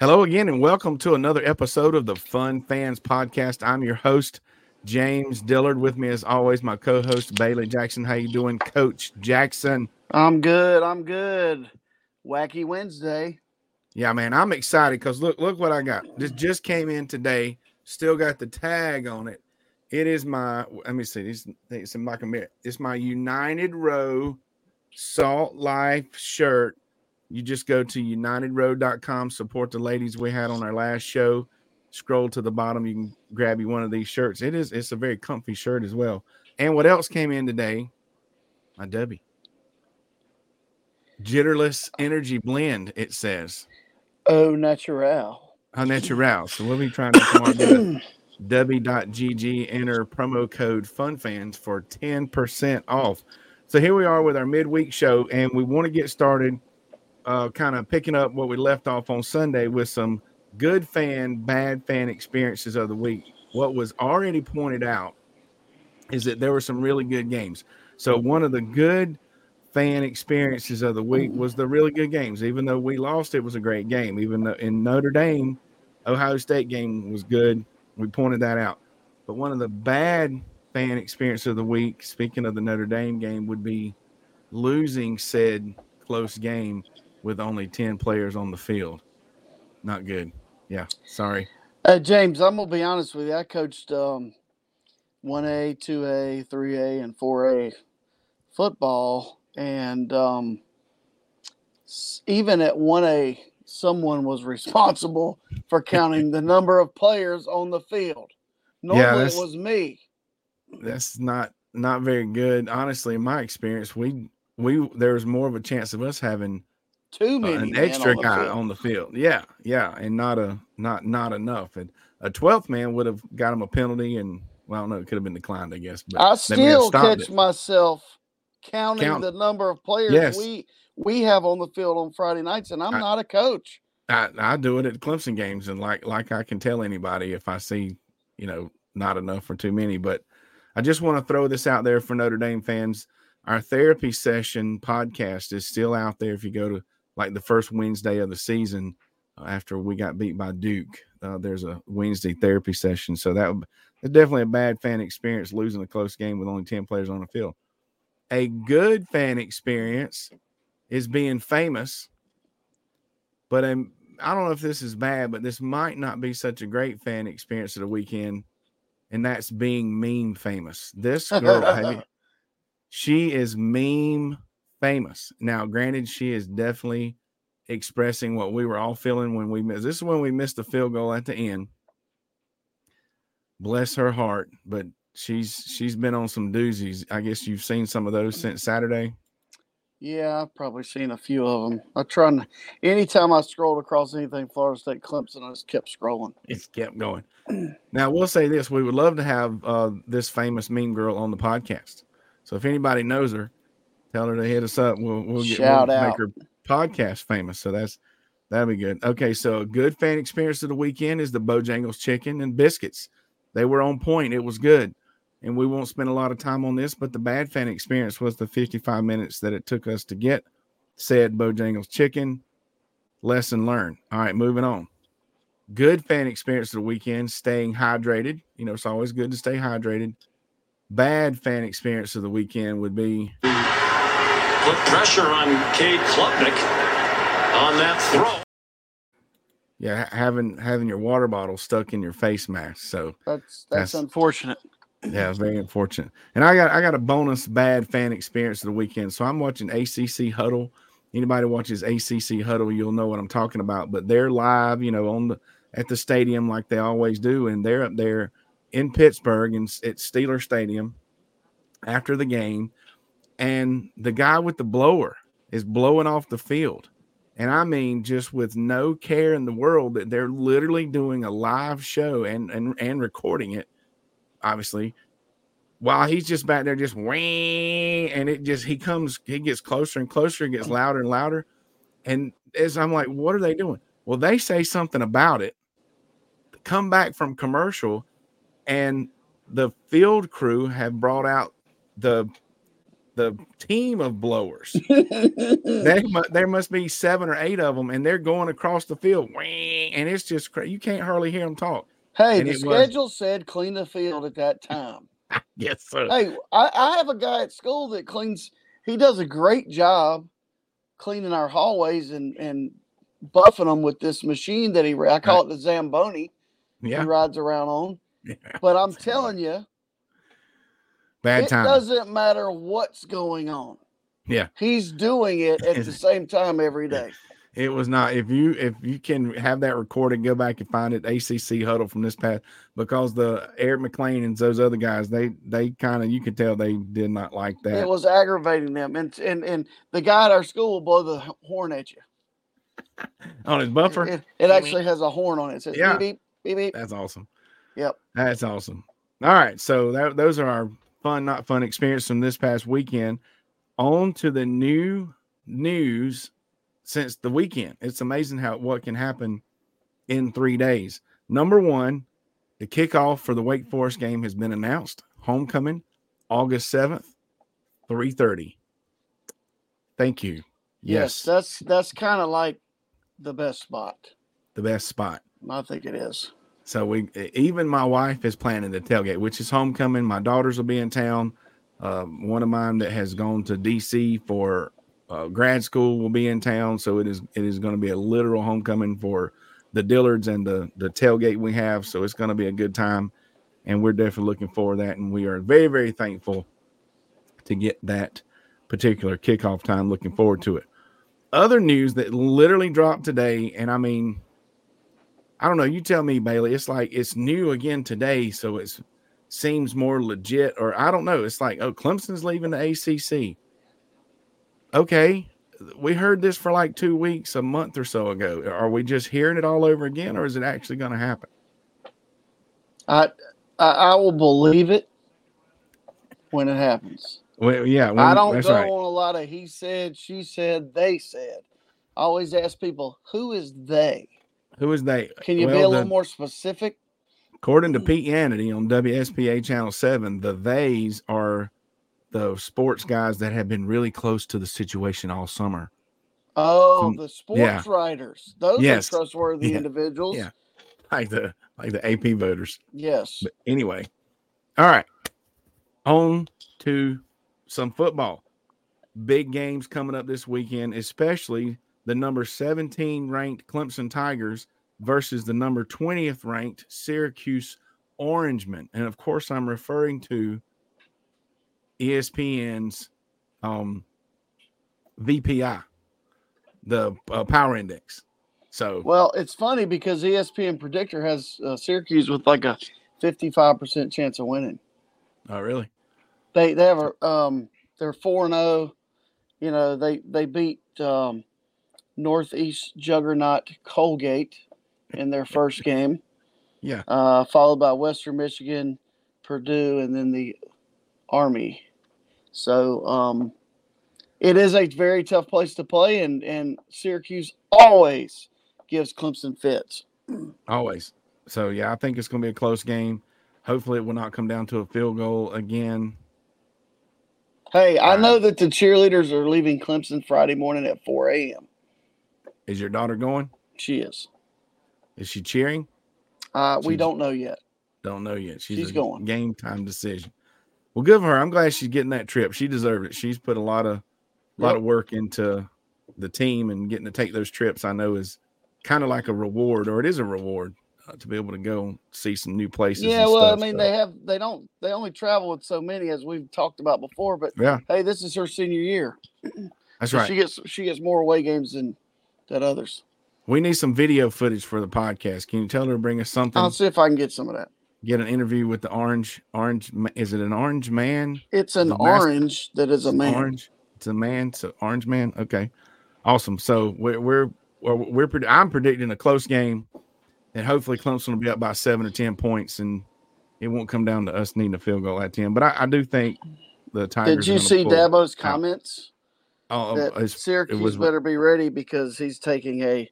Hello again, and welcome to another episode of the Fun Fans Podcast. I'm your host, James Dillard. With me, as always, my co-host Bailey Jackson. How you doing, Coach Jackson? I'm good. I'm good. Wacky Wednesday. Yeah, man, I'm excited because look, look what I got. This just came in today. Still got the tag on it. It is my. Let me see. This it's in my commit. It's my United Row Salt Life shirt you just go to unitedrow.com, support the ladies we had on our last show. Scroll to the bottom, you can grab you one of these shirts. It is it's a very comfy shirt as well. And what else came in today? My Dubby. Jitterless energy blend, it says. Oh, natural. Oh, natural. So we'll be trying to come on W.GG, enter promo code FUNFANS for 10% off. So here we are with our midweek show, and we want to get started uh, kind of picking up what we left off on Sunday with some good fan, bad fan experiences of the week. What was already pointed out is that there were some really good games. So one of the good fan experiences of the week was the really good games. Even though we lost, it was a great game. Even though in Notre Dame, Ohio State game was good. We pointed that out. But one of the bad fan experiences of the week, speaking of the Notre Dame game, would be losing said close game with only 10 players on the field. Not good. Yeah. Sorry. Uh, James, I'm going to be honest with you. I coached um, 1A, 2A, 3A, and 4A football. And um, even at 1A, someone was responsible for counting the number of players on the field. Normally, yeah, it was me. That's not not very good. Honestly, in my experience, we we there was more of a chance of us having too many uh, an extra on guy on the field. Yeah, yeah, and not a not not enough. And a twelfth man would have got him a penalty, and well, no, it could have been declined, I guess. But I still catch it. myself counting Count. the number of players yes. we we have on the field on Friday nights, and I'm I, not a coach. I, I do it at Clemson games, and like like I can tell anybody if I see you know not enough or too many. But I just want to throw this out there for Notre Dame fans. Our therapy session podcast is still out there. If you go to like the first Wednesday of the season uh, after we got beat by Duke. Uh, there's a Wednesday therapy session, so that was definitely a bad fan experience losing a close game with only ten players on the field. A good fan experience is being famous, but I'm, I don't know if this is bad, but this might not be such a great fan experience of the weekend, and that's being meme famous. This girl, you, she is meme famous. Now, granted, she is definitely expressing what we were all feeling when we missed. This is when we missed the field goal at the end. Bless her heart, but she's she's been on some doozies. I guess you've seen some of those since Saturday. Yeah, I've probably seen a few of them. I try to, anytime I scrolled across anything Florida State Clemson, I just kept scrolling. It's kept going. now, we'll say this we would love to have uh, this famous meme girl on the podcast. So if anybody knows her, Tell her to hit us up. We'll we'll get Shout we'll out. make her podcast famous. So that's that'd be good. Okay, so a good fan experience of the weekend is the Bojangles chicken and biscuits. They were on point. It was good. And we won't spend a lot of time on this, but the bad fan experience was the 55 minutes that it took us to get said Bojangles chicken. Lesson learned. All right, moving on. Good fan experience of the weekend, staying hydrated. You know, it's always good to stay hydrated. Bad fan experience of the weekend would be put pressure on Cade Klubnik on that throw. Yeah, having having your water bottle stuck in your face mask. So that's that's, that's unfortunate. Yeah, very unfortunate. And I got I got a bonus bad fan experience of the weekend. So I'm watching ACC Huddle. Anybody watches ACC Huddle, you'll know what I'm talking about. But they're live, you know, on the at the stadium like they always do, and they're up there in Pittsburgh and at Steeler Stadium after the game and the guy with the blower is blowing off the field. And I mean, just with no care in the world that they're literally doing a live show and and, and recording it, obviously, while he's just back there just whang, and it just he comes, he gets closer and closer, and gets louder and louder. And as I'm like, what are they doing? Well, they say something about it, come back from commercial, and the field crew have brought out the the team of blowers. there, there must be seven or eight of them, and they're going across the field, and it's just cra- you can't hardly hear them talk. hey, And the it was- schedule said clean the field at that time. Yes, sir. hey, I, I have a guy at school that cleans. He does a great job cleaning our hallways and and buffing them with this machine that he. I call it the Zamboni. Yeah, He rides around on. yeah. But I'm telling you, bad it time. doesn't matter what's going on. Yeah. He's doing it at the same time every day. It was not. If you if you can have that recorded, go back and find it. ACC huddle from this past because the Eric Mac Lain and those other guys, they they kind of you could tell they did not like that. It was aggravating them, and and and the guy at our school will blow the horn at you. on his buffer. It, it actually has a horn on it. It says Yeah. beep beep beep beep. That's awesome. Yep. That's awesome. All right. So that, those are our fun, not fun experience from this past weekend. On to the new news since the weekend. It's amazing how what can happen in three days. Number one, the kickoff for the Wake Forest game has been announced. Homecoming, August 7th, 3:30. Thank you. Yes, that's that's kind of like the best spot. the best spot. I think it is. So we even my wife is planning the tailgate, which is homecoming. My daughters will be in town. Um, one of mine that has gone to DC for uh, grad school will be in town. So it is it is going to be a literal homecoming for the Dillards and the the tailgate we have. So it's going to be a good time, and we're definitely looking forward to that. And we are very very thankful to get that particular kickoff time. Looking forward to it. Other news that literally dropped today, and I mean I don't know. You tell me, Bailey. It's like it's new again today, so it seems more legit. Or I don't know. It's like, oh, Clemson's leaving the ACC. Okay, we heard this for like two weeks, a month or so ago. Are we just hearing it all over again, or is it actually going to happen? I, I I will believe it when it happens. Well, yeah, when- I don't go right. on a lot of he said, she said, they said. I always ask people, who is they? Who is they? Can you be a little the- more specific? According to Pete Yanity on WSPA Channel 7, the theys are the sports guys that have been really close to the situation all summer. Oh, Some- the sports yeah. writers. Those Yes. are trustworthy Yeah. individuals. Yeah. Like the like the AP voters. Yes. But anyway, all right. On to some football. Big games coming up this weekend, especially the number 17 ranked Clemson Tigers versus the number 20th ranked Syracuse Orangemen. And of course, I'm referring to ESPN's um, FPI, the uh, power index. So, Well, it's funny because ESPN Predictor has uh, Syracuse with like a 55% chance of winning. oh, really? They they have a um they're 4 and 0. You know, they they beat um Northeast Juggernaut Colgate in their first game. Yeah. Uh followed by Western Michigan, Purdue and then the Army. So, um it is a very tough place to play and and Syracuse always gives Clemson fits. Always. So yeah, I think it's going to be a close game. Hopefully, it will not come down to a field goal again. Hey, I know that the cheerleaders are leaving Clemson Friday morning at 4 a.m. Is your daughter going? She is. Is she cheering? Uh, we She's- don't know yet. Don't know yet. She's, She's a going. Game time decision. Well, good for her. I'm glad she's getting that trip. She deserved it. She's put a lot of lot Yep. of work into the team and getting to take those trips. I know is kind of like a reward, or it is a reward uh, to be able to go see some new places. Yeah, well, stuff, I mean, so- they have they don't they only travel with so many as we've talked about before. But yeah, hey, this is her senior year. that's So right. She gets she gets more away games than than others. we need some video footage for the podcast. Can you tell her to bring us something? I'll see if I can get some of that. get an interview with the orange orange is it an orange man It's an orange that is a man. orange it's a man so orange man okay awesome so we're we're we're, we're i'm predicting a close game and hopefully clemson will be up by seven or ten points and it won't come down to us needing a field goal at 10 but i, I do think the tigers Did you see Dabo's comments? Oh, that it's- Syracuse was- better be ready because he's taking a.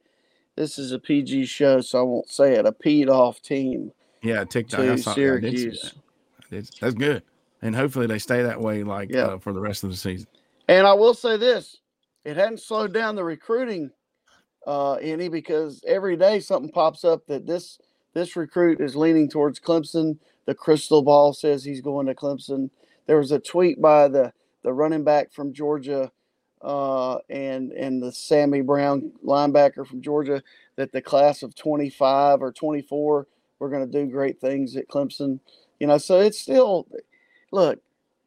This is a PG show, so I won't say it. A peed off team yeah tiktok to saw, I see Syracuse. that. That's good and hopefully they stay that way like Yeah. uh, for the rest of the season. And I will say this: it hadn't slowed down the recruiting uh, any because every day something pops up that this this recruit is leaning towards Clemson. The crystal ball says he's going to Clemson. There was a tweet by the the running back from Georgia uh, and and the Sammy Brown linebacker from Georgia that the class of 25 or 24 were going to do great things at Clemson. You know, so it's still look.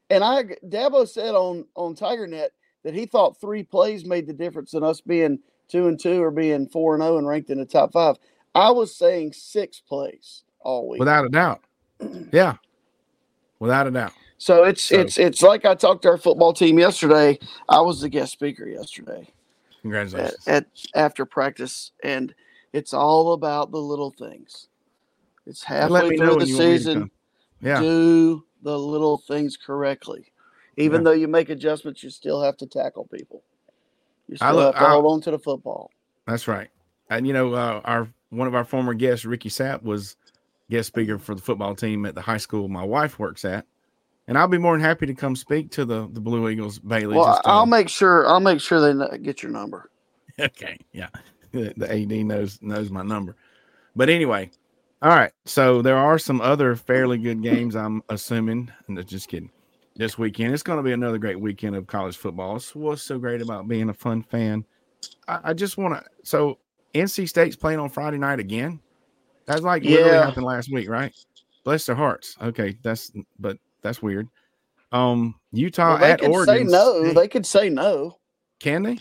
And I Dabo said on on TigerNet that he thought three plays made the difference in us being two and two or being four and zero and ranked in the top five. I was saying six plays all week. Without a doubt. Yeah. Without a doubt. So it's So- it's it's like I talked to our football team yesterday. I was the guest speaker yesterday Congratulations. at after practice, and it's all about the little things. It's halfway through the you want me to season. Yeah. Do the little things correctly. Even Yeah. though you make adjustments, you still have to tackle people. You I still look- have to I- hold on to the football. That's right. And you know, uh, our one of our former guests, Ricky Sapp, was guest speaker for the football team at the high school my wife works at. And I'll be more than happy to come speak to the the Blue Eagles Bailey. Well, just to- I'll uh, make sure. I'll make sure they get your number. okay, yeah. The, the AD knows knows my number. But anyway, all right. So there are some other fairly good games. I'm assuming, and just kidding. This weekend, it's going to be another great weekend of college football. It's what's so great about being a fun fan. I, I just want to. So NC State's playing on Friday night again. That's like literally Yeah. happened last week, right? Bless their hearts. Okay, that's but that's weird. Um, Utah Well, they at could Oregon. say no. State. They could say no. can they?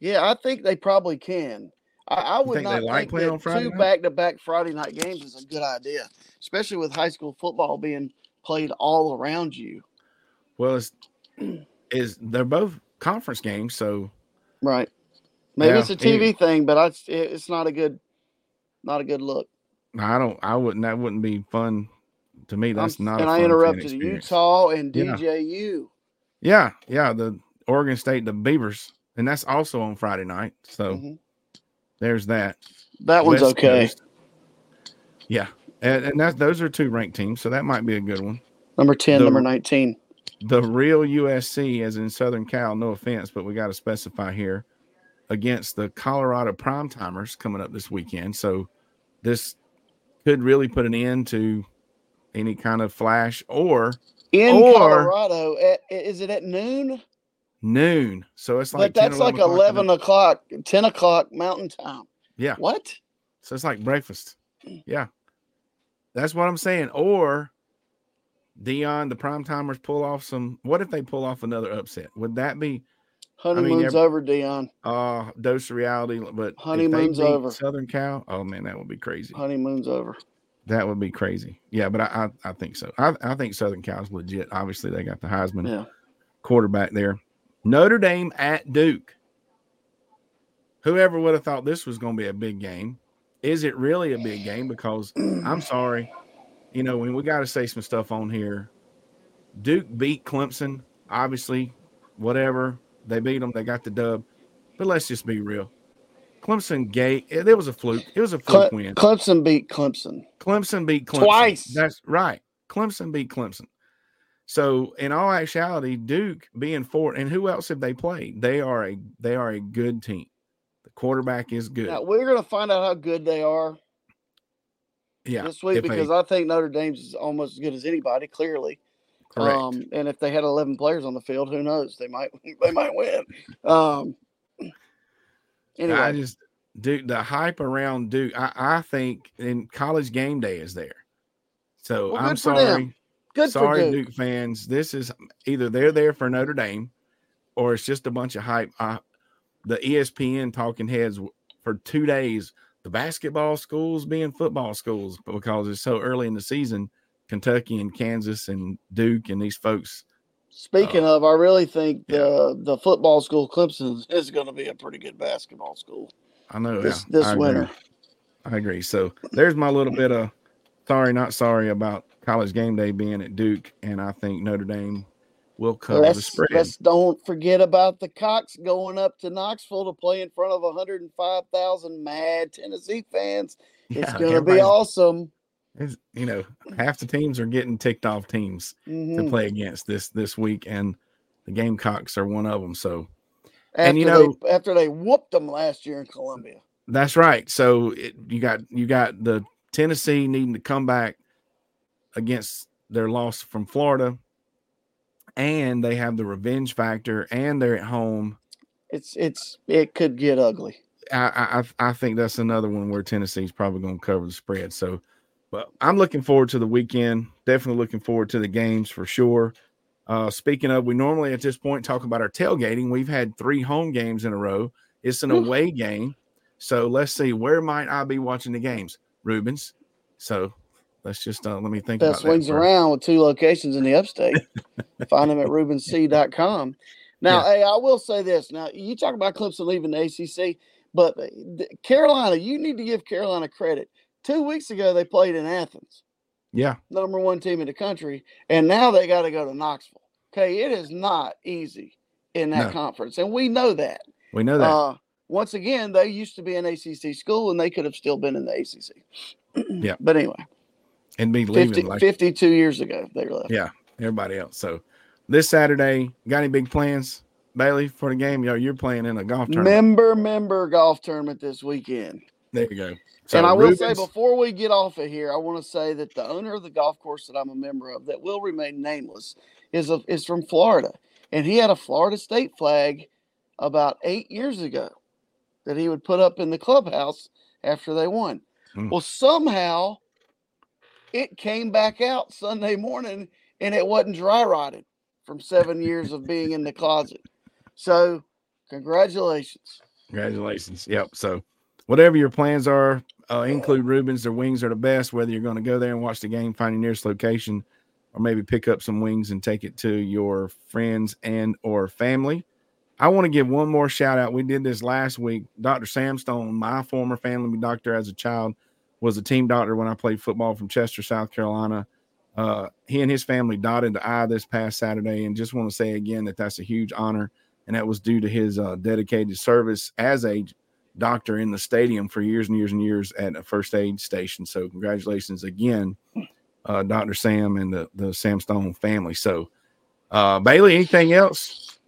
Yeah, I think they probably can. I, I would not like think playing that on Friday two night? back-to-back Friday night games is a good idea, especially with high school football being played all around you. Well, it's is they're both conference games, so Right. Maybe Yeah, it's a TV thing, but I, it's not a good, not a good look. I don't. I wouldn't. That wouldn't be fun to me. That's I'm- not. and I interrupted. Utah and DJU. Yeah, yeah. The Oregon State, the Beavers, and that's also on Friday night. So Mhm. there's that. That one's West okay. Coast. Yeah, and, and that those are two ranked teams, so that might be a good one. Number ten, The- number nineteen. The real USC, as in Southern Cal, no offense, but we got to specify here against the Colorado Prime Timers coming up this weekend. So this could really put an end to any kind of flash or In Or- Colorado, at, is it at noon? noon. So it's like but that's 10, like 11 o'clock eleven o'clock, ten o'clock Mountain Time. Yeah. What? So it's like breakfast. Mm. Yeah. That's what I'm saying. Or Deion, the prime timers pull off some. What if they pull off another upset? Would that be Honeymoon's every- over, Deion. uh dose of reality? But Honeymoon's over. Southern Cal. Oh man, that would be crazy. Honeymoon's over. That would be crazy. Yeah, but I I, I think so. I, I think Southern Cal's legit. Obviously, they got the Heisman Yeah. quarterback there. Notre Dame at Duke. Whoever would have thought this was going to be a big game? Is it really a big game? Because I'm sorry, you know, when we got to say some stuff on here. Duke beat Clemson, obviously, whatever. They beat them, they got the dub. But let's just be real. Clemson gate. it was a fluke. It was a fluke Cle- win. Clemson beat Clemson. Clemson beat Clemson. Twice. That's right. Clemson beat Clemson. So in all actuality, Duke being four, and who else have they played? They are a they are a good team. The quarterback is good. Now we're gonna find out how good they are yeah, this week if they- because I think Notre Dame's is almost as good as anybody. Clearly, correct. Um, and if they had eleven players on the field, who knows? They might they might win. Um, anyway, I just Duke the hype around Duke. I, I think in college game day is there. So Well, I'm good for them. sorry. good sorry, for Duke. Duke. fans. This is either they're there for Notre Dame, or it's just a bunch of hype. I, the ESPN talking heads for two days. The basketball schools being football schools because it's so early in the season. Kentucky and Kansas and Duke and these folks. Speaking Uh, of, I really think yeah. the the football school Clemson is going to be a pretty good basketball school I know this yeah, this I agree. winter. I agree. So there's my little bit of sorry, not sorry about college game day being at Duke, and I think Notre Dame will cover the Let's spread. let's don't forget about the Cocks going up to Knoxville to play in front of 105,000 mad Tennessee fans. It's Yeah, going to be awesome. It's, you know, half the teams are getting ticked off teams Mhm. to play against this this week, and the Gamecocks are one of them. So After and you know- they, after they whooped them last year in Columbia. that's right. So it, you got you got the Tennessee needing to come back against their loss from Florida, and they have the revenge factor, and they're at home. It's it's it could get ugly. I I, I think that's another one where Tennessee's probably going to cover the spread. So, but I'm looking forward to the weekend. Definitely looking forward to the games for sure. Uh, speaking of, we normally at this point talk about our tailgating. We've had three home games in a row. It's an away game. So let's see, where might I be watching the games? Rubens. So let's just uh, let me think That about swings that. around with two locations in the upstate. Find them at rubensc.com. Now, hey, I will say this. Now, you talk about Clemson leaving the ACC, but Carolina, you need to give Carolina credit. Two weeks ago, they played in Athens, Yeah, number one team in the country, and now they got to go to Knoxville. Okay, it is not easy in that No. conference, and we know that. we know that. Uh, once again, they used to be an ACC school, and they could have still been in the ACC. Yeah. But anyway, and be leaving 50, like 52 years ago, they left. Yeah. everybody else. So this Saturday, got any big plans, Bailey, for the game? Yo, you're playing in a golf tournament. Member, member golf tournament this weekend. There you go. So and I will say before we get off of here, I want to say that the owner of the golf course that I'm a member of, that will remain nameless, is a, is from Florida, and he had a Florida state flag about eight years ago that he would put up in the clubhouse after they won. Hmm. Well, somehow it came back out Sunday morning, and it wasn't dry rotted from seven years of being in the closet. So, congratulations. Congratulations. Yep. So, whatever your plans are, uh, include Rubens. Their wings are the best. Whether you're going to go there and watch the game, find your nearest location, or maybe pick up some wings and take it to your friends and or family. I want to give one more shout out. We did this last week. Dr. Sam Stone, my former family doctor as a child, was a team doctor when I played football from Chester, South Carolina. Uh, he and his family dotted the I this past Saturday, and just want to say again that that's a huge honor, and that was due to his uh, dedicated service as a doctor in the stadium for years and years and years at a first aid station. So congratulations again, uh, Dr. Sam and the the Sam Stone family. So uh, Bailey, anything else?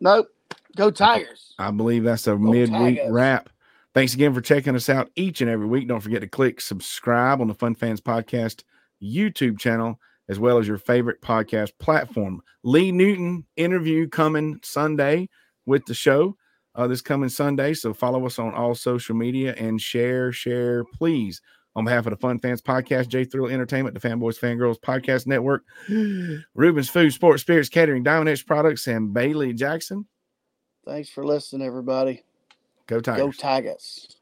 Nope. Go Tigers. I believe that's a Go midweek Tigers. wrap. Thanks again for checking us out each and every week. Don't forget to click subscribe on the Fun Fans Podcast YouTube channel, as well as your favorite podcast platform. Lee Newton interview coming Sunday with the show uh, this coming Sunday. So follow us on all social media and share, share, please. On behalf of the Fun Fans Podcast, J Thrill Entertainment, the Fanboys Fangirls Podcast Network, Rubens Food, Sports Spirits Catering, Diamond X Products, and Bailey Jackson. Thanks for listening, everybody. Go Tigers. Go Tigers.